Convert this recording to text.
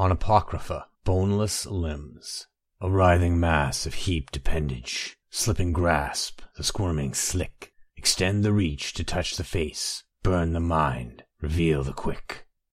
On Apocrypha, boneless limbs, a writhing mass of heaped appendage, slipping grasp, the squirming slick, extend the reach to touch the face, burn the mind, reveal the quick.